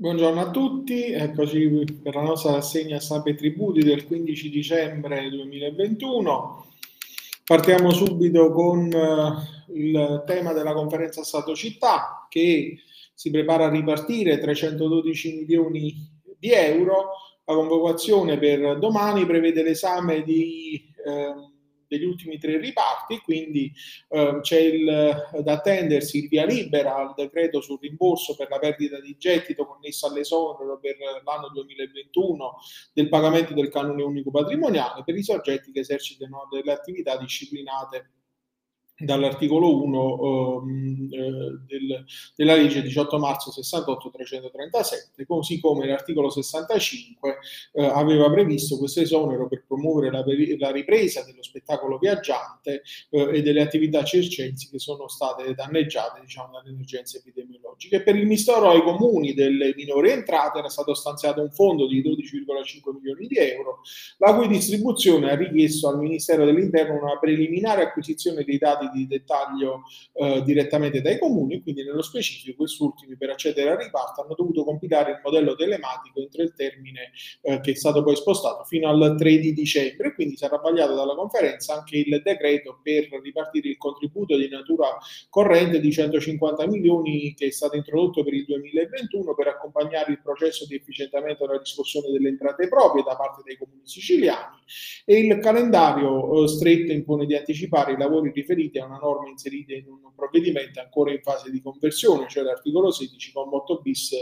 Buongiorno a tutti, eccoci per la nostra rassegna stampa e tributi del 15 dicembre 2021. Partiamo subito con uh, il tema della conferenza Stato-Città che si prepara a ripartire 312 milioni di euro. La convocazione per domani prevede l'esame di... Uh, degli ultimi tre riparti, quindi eh, c'è il, da attendersi il via libera al decreto sul rimborso per la perdita di gettito connesso all'esonero per l'anno 2021 del pagamento del canone unico patrimoniale per i soggetti che esercitano delle attività disciplinate dall'articolo 1 ehm, eh, del, della legge 18 marzo 68 337, così come l'articolo 65 eh, aveva previsto questo esonero per promuovere la, la ripresa dello spettacolo viaggiante eh, e delle attività circensi che sono state danneggiate diciamo, dalle emergenze epidemiologiche. Per il Ministero ai comuni delle minori entrate era stato stanziato un fondo di 12,5 milioni di euro, la cui distribuzione ha richiesto al Ministero dell'Interno una preliminare acquisizione dei dati di dettaglio eh, direttamente dai comuni, quindi nello specifico questi ultimi per accedere al riparto hanno dovuto compilare il modello telematico entro il termine eh, che è stato poi spostato fino al 3 di dicembre, quindi sarà vagliato dalla conferenza anche il decreto per ripartire il contributo di natura corrente di 150 milioni che è stato introdotto per il 2021 per accompagnare il processo di efficientamento della riscossione delle entrate proprie da parte dei comuni siciliani. E il calendario eh, stretto impone di anticipare i lavori riferiti a una norma inserita in un provvedimento ancora in fase di conversione, cioè l'articolo 16, comma 8 bis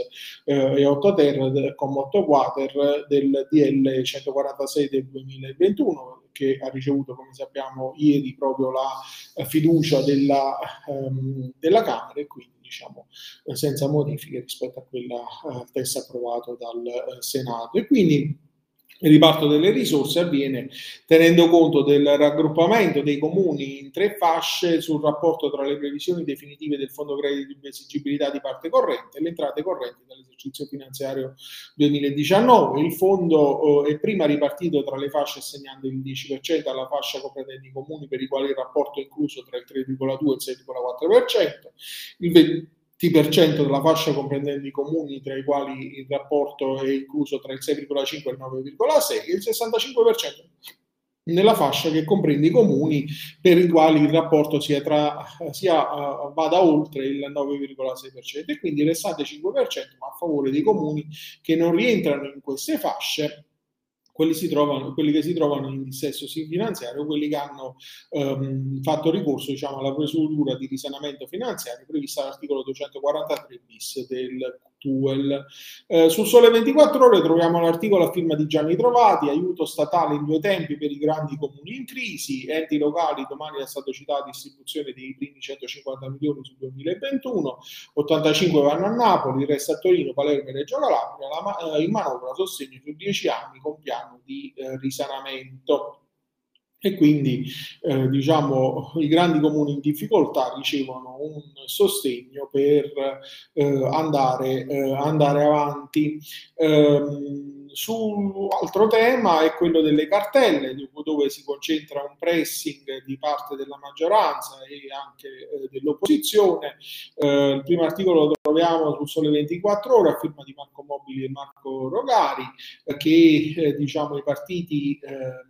eh, e 8 ter, comma 8 quater del DL 146 del 2021 che ha ricevuto, come sappiamo, ieri proprio la eh, fiducia della, ehm, della Camera e quindi diciamo senza modifiche rispetto a quella eh, testo approvato dal eh, Senato. E quindi il riparto delle risorse avviene tenendo conto del raggruppamento dei comuni in tre fasce sul rapporto tra le previsioni definitive del Fondo Credito di Esigibilità di parte corrente e le entrate correnti dell'esercizio finanziario 2019. Il fondo eh, è prima ripartito tra le fasce assegnando il 10% alla fascia comprendente i comuni per i quali il rapporto è incluso tra il 3,2 e il 6,4%, il 20% della fascia comprendente i comuni tra i quali il rapporto è incluso tra il 6,5 e il 9,6 e il 65% nella fascia che comprende i comuni per i quali il rapporto sia tra, sia, uh, vada oltre il 9,6% e quindi il restante 5% a favore dei comuni che non rientrano in queste fasce quelli, trovano, quelli che si trovano in dissesto finanziario, quelli che hanno ehm, fatto ricorso diciamo, alla procedura di risanamento finanziario prevista all'articolo 243 bis del TUEL. Eh, sul Sole 24 Ore troviamo l'articolo a firma di Gianni Trovati, aiuto statale in due tempi per i grandi comuni in crisi, enti locali, domani è stato citato distribuzione dei primi 150 milioni sul 2021, 85 vanno a Napoli, il resto a Torino, Palermo e Reggio Calabria, la, eh, in manovra sostegno su 10 anni con piano di eh, risanamento e quindi eh, diciamo i grandi comuni in difficoltà ricevono un sostegno per eh, andare, eh, andare, avanti. Ehm, su altro tema è quello delle cartelle, dove si concentra un pressing di parte della maggioranza e anche eh, dell'opposizione. Eh, il primo articolo lo troviamo su Sole 24 Ore a firma di Marco Mobili e Marco Rogari, eh, che diciamo i partiti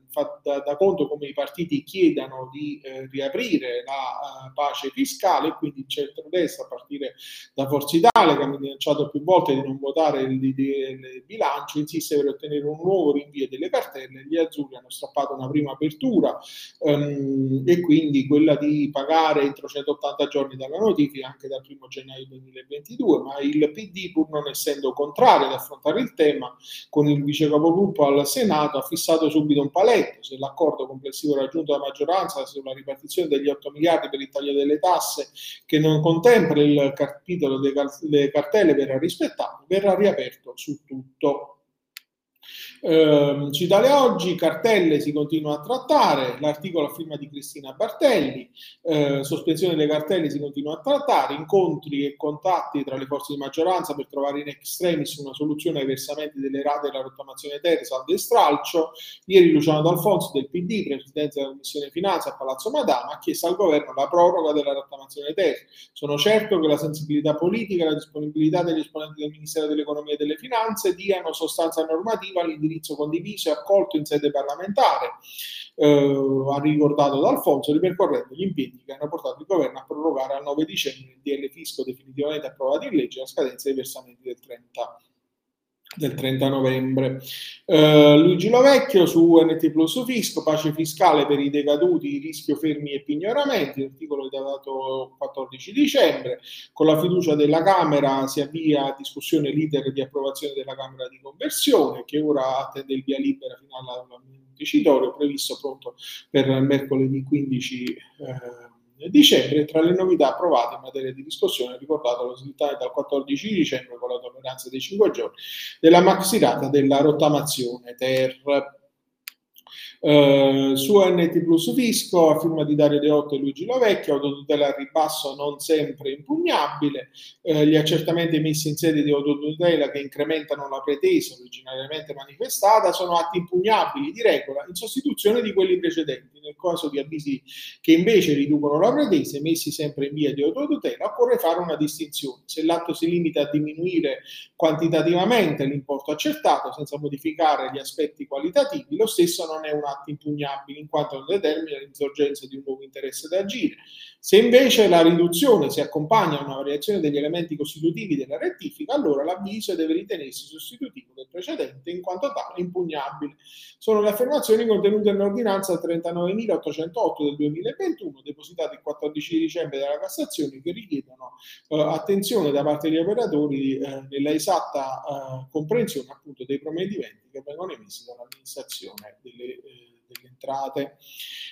fa da, da, conto come i partiti chiedano di eh, riaprire la uh, pace fiscale, quindi il centrodestra partire da Forza Italia che ha minacciato più volte di non votare il, il, il, bilancio, insiste per ottenere un nuovo rinvio delle cartelle, gli azzurri hanno strappato una prima apertura um, e quindi quella di pagare entro 180 giorni dalla notifica anche dal 1 gennaio 2022, ma il PD pur non essendo contrario ad affrontare il tema con il vice capogruppo al Senato ha fissato subito un paletto. Se l'accordo complessivo raggiunto dalla maggioranza sulla ripartizione degli 8 miliardi per il taglio delle tasse, che non contempla il capitolo delle cartelle verrà rispettato, verrà riaperto su tutto. Eh, Italia Oggi, cartelle si continua a trattare, l'articolo a firma di Cristina Bartelli, eh, sospensione delle cartelle si continua a trattare, incontri e contatti tra le forze di maggioranza per trovare in extremis una soluzione ai versamenti delle rate della rottamazione terra, saldo e stralcio. Ieri Luciano D'Alfonso del PD, Presidente della Commissione Finanza a Palazzo Madama, ha chiesto al governo la proroga della rottamazione terra. Sono certo che la sensibilità politica e la disponibilità degli esponenti del Ministero dell'Economia e delle Finanze diano sostanza normativa all'indirizzo indirizzo condiviso e accolto in sede parlamentare, eh, ha ricordato D'Alfonso, ripercorrendo gli impegni che hanno portato il governo a prorogare al 9 dicembre il DL Fisco definitivamente approvato in legge la scadenza dei versamenti del 30 del 30 novembre. Uh, Luigi Lovecchio su NT Plus Fisco, pace fiscale per i decaduti, rischio fermi e pignoramenti, articolo datato 14 dicembre. Con la fiducia della Camera si avvia discussione l'iter di approvazione della Camera di conversione che ora attende il via libera fino alla Montecitorio, previsto pronto per mercoledì 15 eh, dicembre, tra le novità approvate in materia di riscossione, ricordato lo slittamento dal 14 dicembre con la tolleranza dei 5 giorni della maxirata della rottamazione ter. Uh, su NT Plus Fisco, a firma di Dario Deotto e Luigi Lovecchio, autotutela al ribasso non sempre impugnabile, uh, gli accertamenti emessi in sede di autotutela che incrementano la pretesa originariamente manifestata sono atti impugnabili di regola in sostituzione di quelli precedenti. Nel caso di avvisi che invece riducono la pretesa, emessi sempre in via di autotutela, occorre fare una distinzione. Se l'atto si limita a diminuire quantitativamente l'importo accertato senza modificare gli aspetti qualitativi, lo stesso non è un atto impugnabile in quanto determina l'insorgenza di un nuovo interesse da agire. Se invece la riduzione si accompagna a una variazione degli elementi costitutivi della rettifica, allora l'avviso deve ritenersi sostitutivo del precedente in quanto tale impugnabile. Sono le affermazioni contenute nell'ordinanza 39.808 del 2021, depositate il 14 dicembre dalla Cassazione, che richiedono eh, attenzione da parte degli operatori eh, nella esatta eh, comprensione appunto dei provvedimenti che vengono emessi dall'amministrazione delle, eh, delle entrate.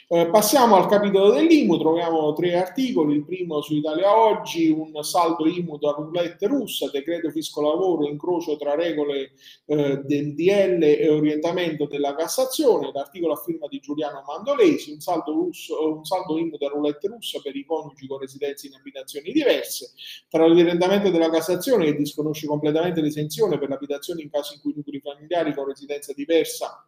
Eh, passiamo al capitolo dell'IMU, troviamo tre articoli, il primo su Italia Oggi, un saldo IMU da roulette russa, decreto fisco lavoro, incrocio tra regole eh, del DL e orientamento della Cassazione, l'articolo a firma di Giuliano Mandolesi, un saldo, russo, un saldo IMU da roulette russa per i coniugi con residenze in abitazioni diverse, tra l'orientamento della Cassazione che disconosce completamente l'esenzione per l'abitazione in caso in cui i nuclei familiari con residenza diversa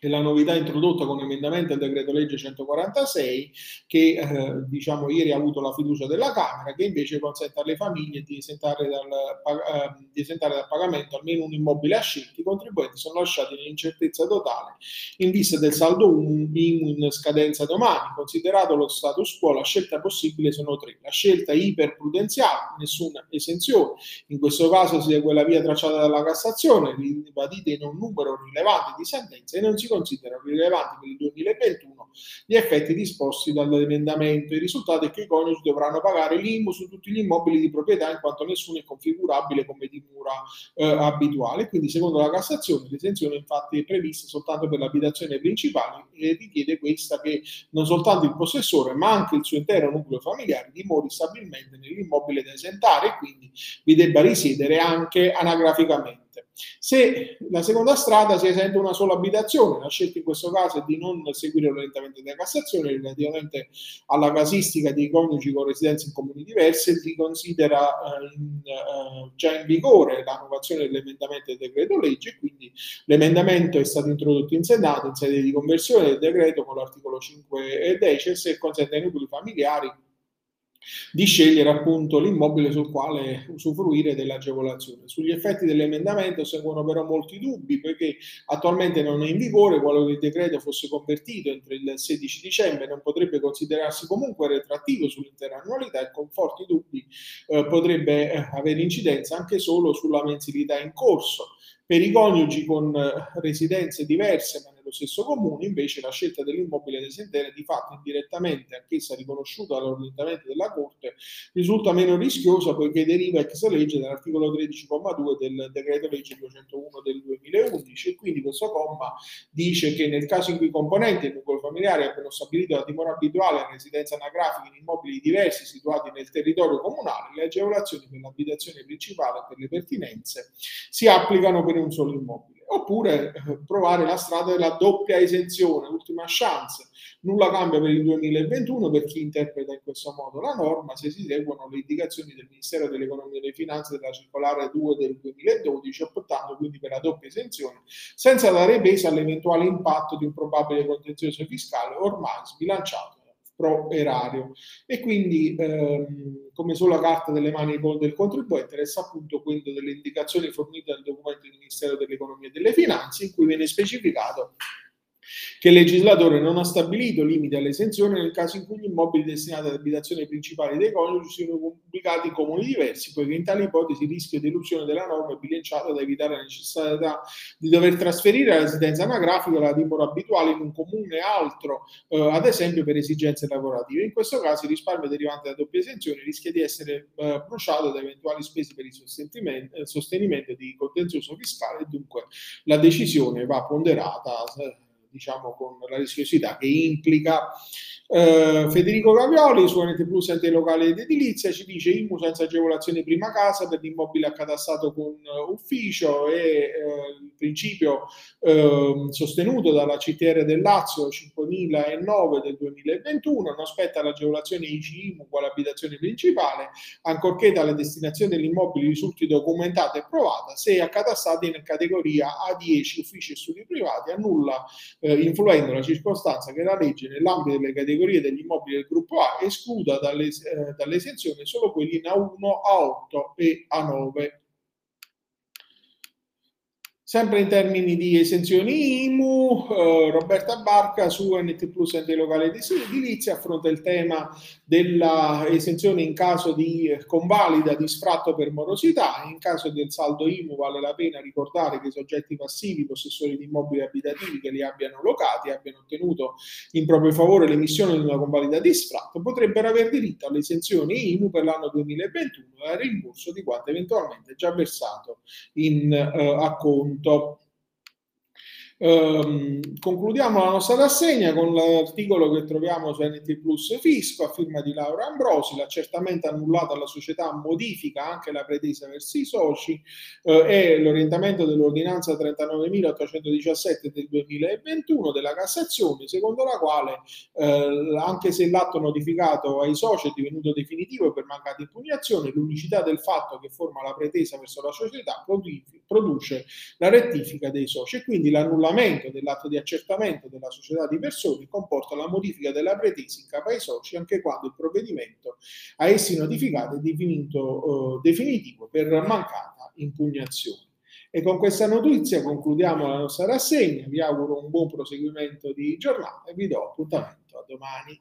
è la novità introdotta con l'emendamento al decreto legge 146 che eh, diciamo ieri ha avuto la fiducia della Camera che invece consente alle famiglie di esentare dal, eh, di esentare dal pagamento almeno un immobile a scelta. I contribuenti sono lasciati nell'incertezza totale in vista del saldo IMU in scadenza domani. Considerato lo status quo, la scelta possibile sono tre. La scelta iperprudenziale, nessuna esenzione. In questo caso si segue la via tracciata dalla Cassazione, ribadite in un numero rilevante di sentenze e non si si considerano rilevanti per il 2021 gli effetti disposti dall'emendamento. Il risultato è che i coniugi dovranno pagare l'IMU su tutti gli immobili di proprietà in quanto nessuno è configurabile come dimora eh, abituale. Quindi, secondo la Cassazione, l'esenzione infatti è prevista soltanto per l'abitazione principale e richiede questa che non soltanto il possessore ma anche il suo intero nucleo familiare dimori stabilmente nell'immobile da esentare e quindi vi debba risiedere anche anagraficamente. Se la seconda strada si esente una sola abitazione, la scelta in questo caso è di non seguire l'orientamento della Cassazione relativamente alla casistica dei coniugi con residenze in comuni diverse, si considera eh, in, eh, già in vigore l'annovazione dell'emendamento del decreto legge, quindi l'emendamento è stato introdotto in Senato in sede di conversione del decreto con l'articolo 5 e 10 e consente ai nuclei familiari di scegliere appunto l'immobile sul quale usufruire dell'agevolazione. Sugli effetti dell'emendamento seguono però molti dubbi poiché attualmente non è in vigore, qualora il decreto fosse convertito entro il 16 dicembre non potrebbe considerarsi comunque retrattivo sull'intera annualità e con forti dubbi eh, potrebbe eh, avere incidenza anche solo sulla mensilità in corso. Per i coniugi con eh, residenze diverse ma nello stesso comune, invece la scelta dell'immobile esentare di fatto indirettamente, anch'essa riconosciuta dall'orientamento della Corte, risulta meno rischiosa poiché deriva ex legge dall'articolo 13,2 del decreto legge 201 del 2011 e quindi questo comma dice che nel caso in cui i componenti del nucleo familiare abbiano stabilito la dimora abituale a residenza anagrafica in immobili diversi situati nel territorio comunale, le agevolazioni per l'abitazione principale e per le pertinenze si applicano per un solo immobile. Oppure eh, provare la strada della doppia esenzione, ultima chance. Nulla cambia per il 2021 per chi interpreta in questo modo la norma se si seguono le indicazioni del Ministero dell'Economia e delle Finanze della circolare 2 del 2012, optando quindi per la doppia esenzione, senza dare peso all'eventuale impatto di un probabile contenzioso fiscale ormai sbilanciato pro erario e quindi ehm, come sulla carta delle mani del contribuente resta appunto quello delle indicazioni fornite dal documento del Ministero dell'Economia e delle Finanze in cui viene specificato che il legislatore non ha stabilito limiti all'esenzione nel caso in cui gli immobili destinati ad abitazione principale dei coniugi siano pubblicati in comuni diversi, poiché in tale ipotesi il rischio di elusione della norma è bilanciato da evitare la necessità di dover trasferire la residenza anagrafica la dimora abituale in un comune altro, eh, ad esempio per esigenze lavorative. In questo caso il risparmio derivante da doppia esenzione rischia di essere eh, bruciato da eventuali spese per il sostenimento, sostenimento di contenzioso fiscale e dunque la decisione va ponderata eh, diciamo con la rischiosità che implica Uh, Federico Gavioli su NT Plus ente locale ed edilizia ci dice IMU senza agevolazione prima casa per l'immobile accatastato con uh, ufficio e uh, il principio ehm, sostenuto dalla CTR del Lazio 5009 del 2021 non spetta l'agevolazione ICI IMU quale abitazione principale ancorché tale destinazione dell'immobile risulti documentata e provata. Se accatastata in categoria A10 uffici e studi privati annulla influendo la circostanza che la legge nell'ambito delle categorie categorie degli immobili del gruppo A escluda dalle, eh, dall'esenzione solo quelli in A1, A8 e A9. Sempre in termini di esenzioni IMU, eh, Roberta Barca su NT Plus ente locale di edilizia affronta il tema della esenzione in caso di convalida di sfratto per morosità. In caso del saldo IMU vale la pena ricordare che i soggetti passivi, possessori di immobili abitativi che li abbiano locati, abbiano ottenuto in proprio favore l'emissione di una convalida di sfratto, potrebbero aver diritto all'esenzione IMU per l'anno 2021 e al rimborso di quanto eventualmente già versato in eh, acconto punto. Um, concludiamo la nostra rassegna con l'articolo che troviamo su NT Plus Fisco a firma di Laura Ambrosi. L'accertamento annullato alla società modifica anche la pretesa verso i soci uh, e l'orientamento dell'ordinanza 39.817 del 2021 della Cassazione, secondo la quale uh, anche se l'atto notificato ai soci è divenuto definitivo per mancata impugnazione, l'unicità del fatto che forma la pretesa verso la società produce la rettifica dei soci e quindi l'annullamento annullamento dell'atto di accertamento della società di persone comporta la modifica della pretesa in capo ai soci anche quando il provvedimento a essi notificato è definito, eh, definitivo per mancata impugnazione. E con questa notizia concludiamo la nostra rassegna, vi auguro un buon proseguimento di giornata e vi do appuntamento a domani.